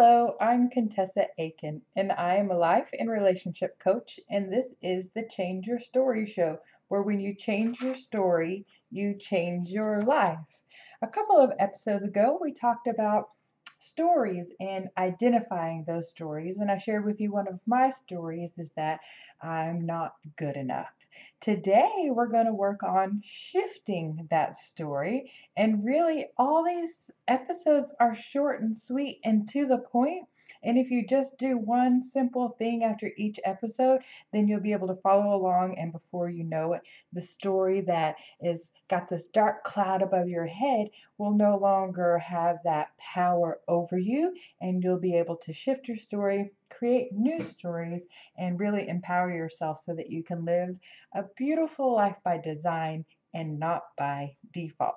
Hello, I'm Contessa Aiken, and I am a life and relationship coach, and this is the Change Your Story show, where when you change your story, you change your life. A couple of episodes ago, we talked about stories and identifying those stories, and I shared with you one of my stories is that I'm not good enough. Today, we're going to work on shifting that story. And really, all these episodes are short and sweet and to the point. And if you just do one simple thing after each episode, then you'll be able to follow along. And before you know it, the story that is got this dark cloud above your head will no longer have that power over you. And you'll be able to shift your story, create new stories, and really empower yourself so that you can live a beautiful life by design and not by default.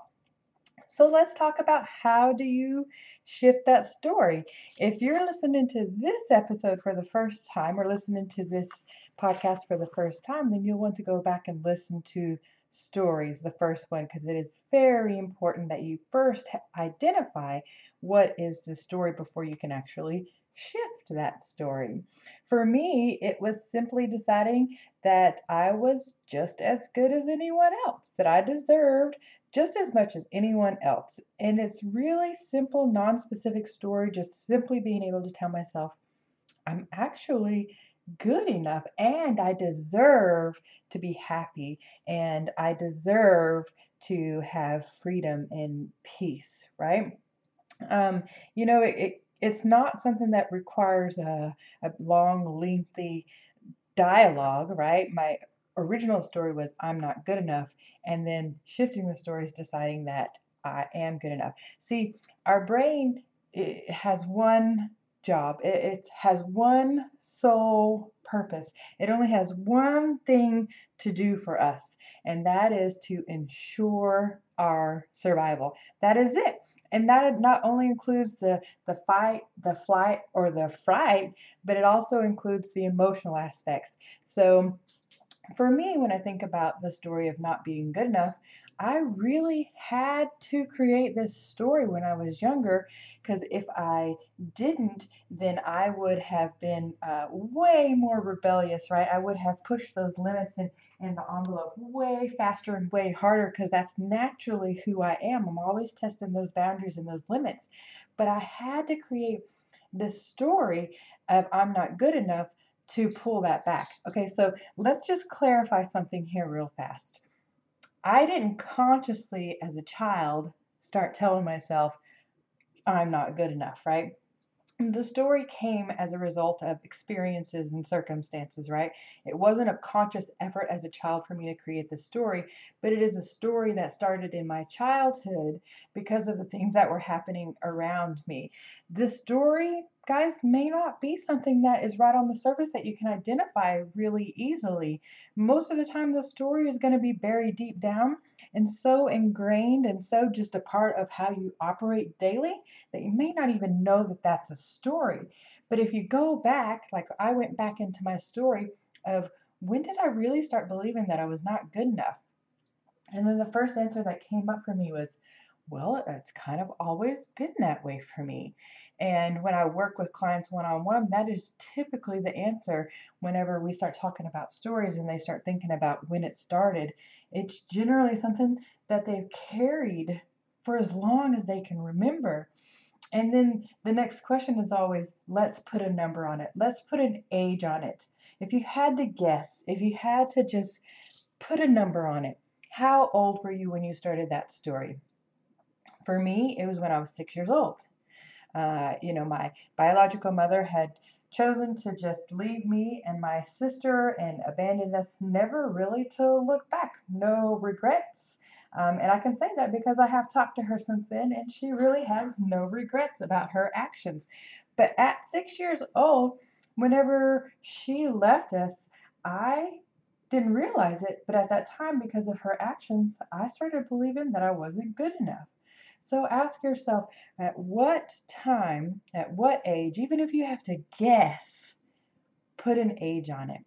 So let's talk about how do you shift that story. If you're listening to this episode for the first time or listening to this podcast for the first time, then you'll want to go back and listen to stories, the first one, because it is very important that you first identify what is the story before you can actually shift that story. For me, it was simply deciding that I was just as good as anyone else, that I deserved just as much as anyone else. And it's really simple, non specific story, just simply being able to tell myself, I'm actually good enough and I deserve to be happy and I deserve to have freedom and peace, right? Um, you know, it, it, it's not something that requires a, a long, lengthy dialogue, right? My original story was I'm not good enough, and then shifting the story is deciding that I am good enough. See, our brain has one job, it, it has one sole purpose. It only has one thing to do for us, and that is to ensure our survival. That is it. And that not only includes the, the fight, the flight, or the fright, but it also includes the emotional aspects. So for me, when I think about the story of not being good enough, I really had to create this story when I was younger because if I didn't, then I would have been uh, way more rebellious, right? I would have pushed those limits and, and the envelope way faster and way harder because that's naturally who I am. I'm always testing those boundaries and those limits. But I had to create this story of I'm not good enough to pull that back. Okay, so let's just clarify something here real fast. I didn't consciously, as a child, start telling myself, I'm not good enough, right? The story came as a result of experiences and circumstances, right? It wasn't a conscious effort as a child for me to create this story, but it is a story that started in my childhood because of the things that were happening around me. The story, guys, may not be something that is right on the surface that you can identify really easily. Most of the time, the story is going to be buried deep down and so ingrained and so just a part of how you operate daily that you may not even know that that's a story. But if you go back, like I went back into my story of when did I really start believing that I was not good enough? And then the first answer that came up for me was, well, it's kind of always been that way for me. And when I work with clients one on one, that is typically the answer whenever we start talking about stories and they start thinking about when it started. It's generally something that they've carried for as long as they can remember. And then the next question is always let's put a number on it, let's put an age on it. If you had to guess, if you had to just put a number on it, how old were you when you started that story? For me, it was when I was six years old. Uh, you know, my biological mother had chosen to just leave me and my sister and abandon us, never really to look back. No regrets. Um, and I can say that because I have talked to her since then, and she really has no regrets about her actions. But at six years old, whenever she left us, I didn't realize it, but at that time, because of her actions, I started believing that I wasn't good enough. So ask yourself at what time, at what age, even if you have to guess, put an age on it.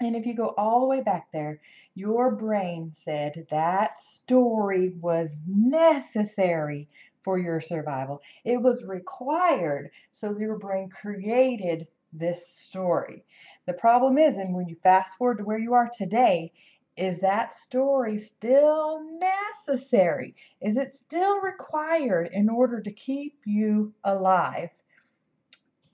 And if you go all the way back there, your brain said that story was necessary for your survival. It was required. So your brain created this story. The problem is, and when you fast forward to where you are today, is that story still necessary? Is it still required in order to keep you alive?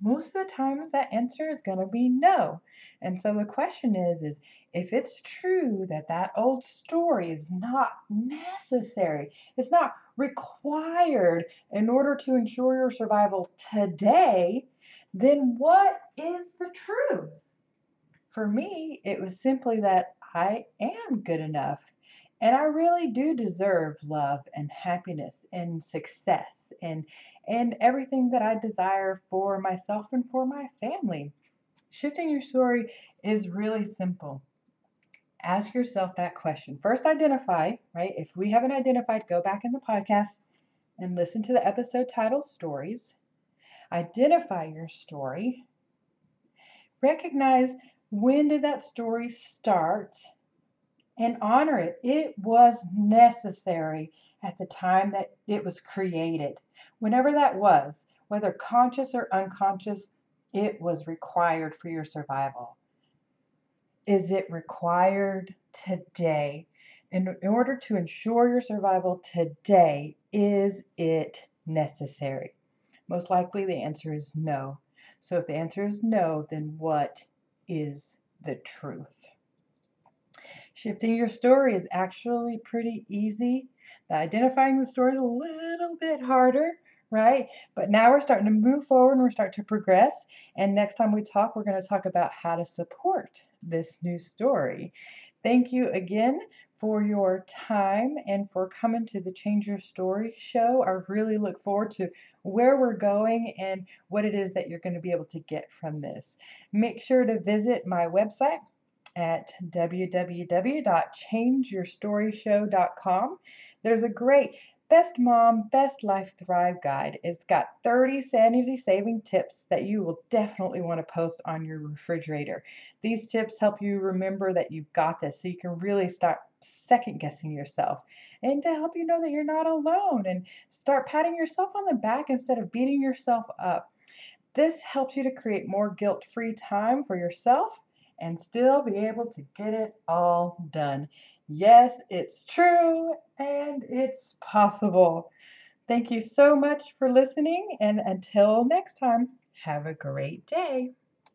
Most of the times that answer is going to be no. And so the question is is if it's true that that old story is not necessary, it's not required in order to ensure your survival today, then what is the truth? For me, it was simply that I am good enough and I really do deserve love and happiness and success and and everything that I desire for myself and for my family. Shifting your story is really simple. Ask yourself that question. First identify, right? If we haven't identified, go back in the podcast and listen to the episode titled Stories. Identify your story. Recognize when did that story start and honor it. It was necessary at the time that it was created. Whenever that was, whether conscious or unconscious, it was required for your survival. Is it required today? In, order to ensure your survival today, is it necessary? Most likely the answer is no. So if the answer is no, then what is the truth? Shifting your story is actually pretty easy. The identifying the story is a little bit harder, right? But now we're starting to move forward and we're starting to progress. And next time we talk, we're going to talk about how to support this new story. Thank you again for your time and for coming to the Change Your Story show. I really look forward to where we're going and what it is that you're going to be able to get from this. Make sure to visit my website at www.changeyourstory.show.com. There's a great Best Mom, Best Life Thrive guide. It's got 30 sanity saving tips that you will definitely want to post on your refrigerator. These tips help you remember that you've got this so you can really start second guessing yourself and to help you know that you're not alone and start patting yourself on the back instead of beating yourself up. This helps you to create more guilt free time for yourself and still be able to get it all done. Yes, it's true and it's possible. Thank you so much for listening, and until next time, have a great day.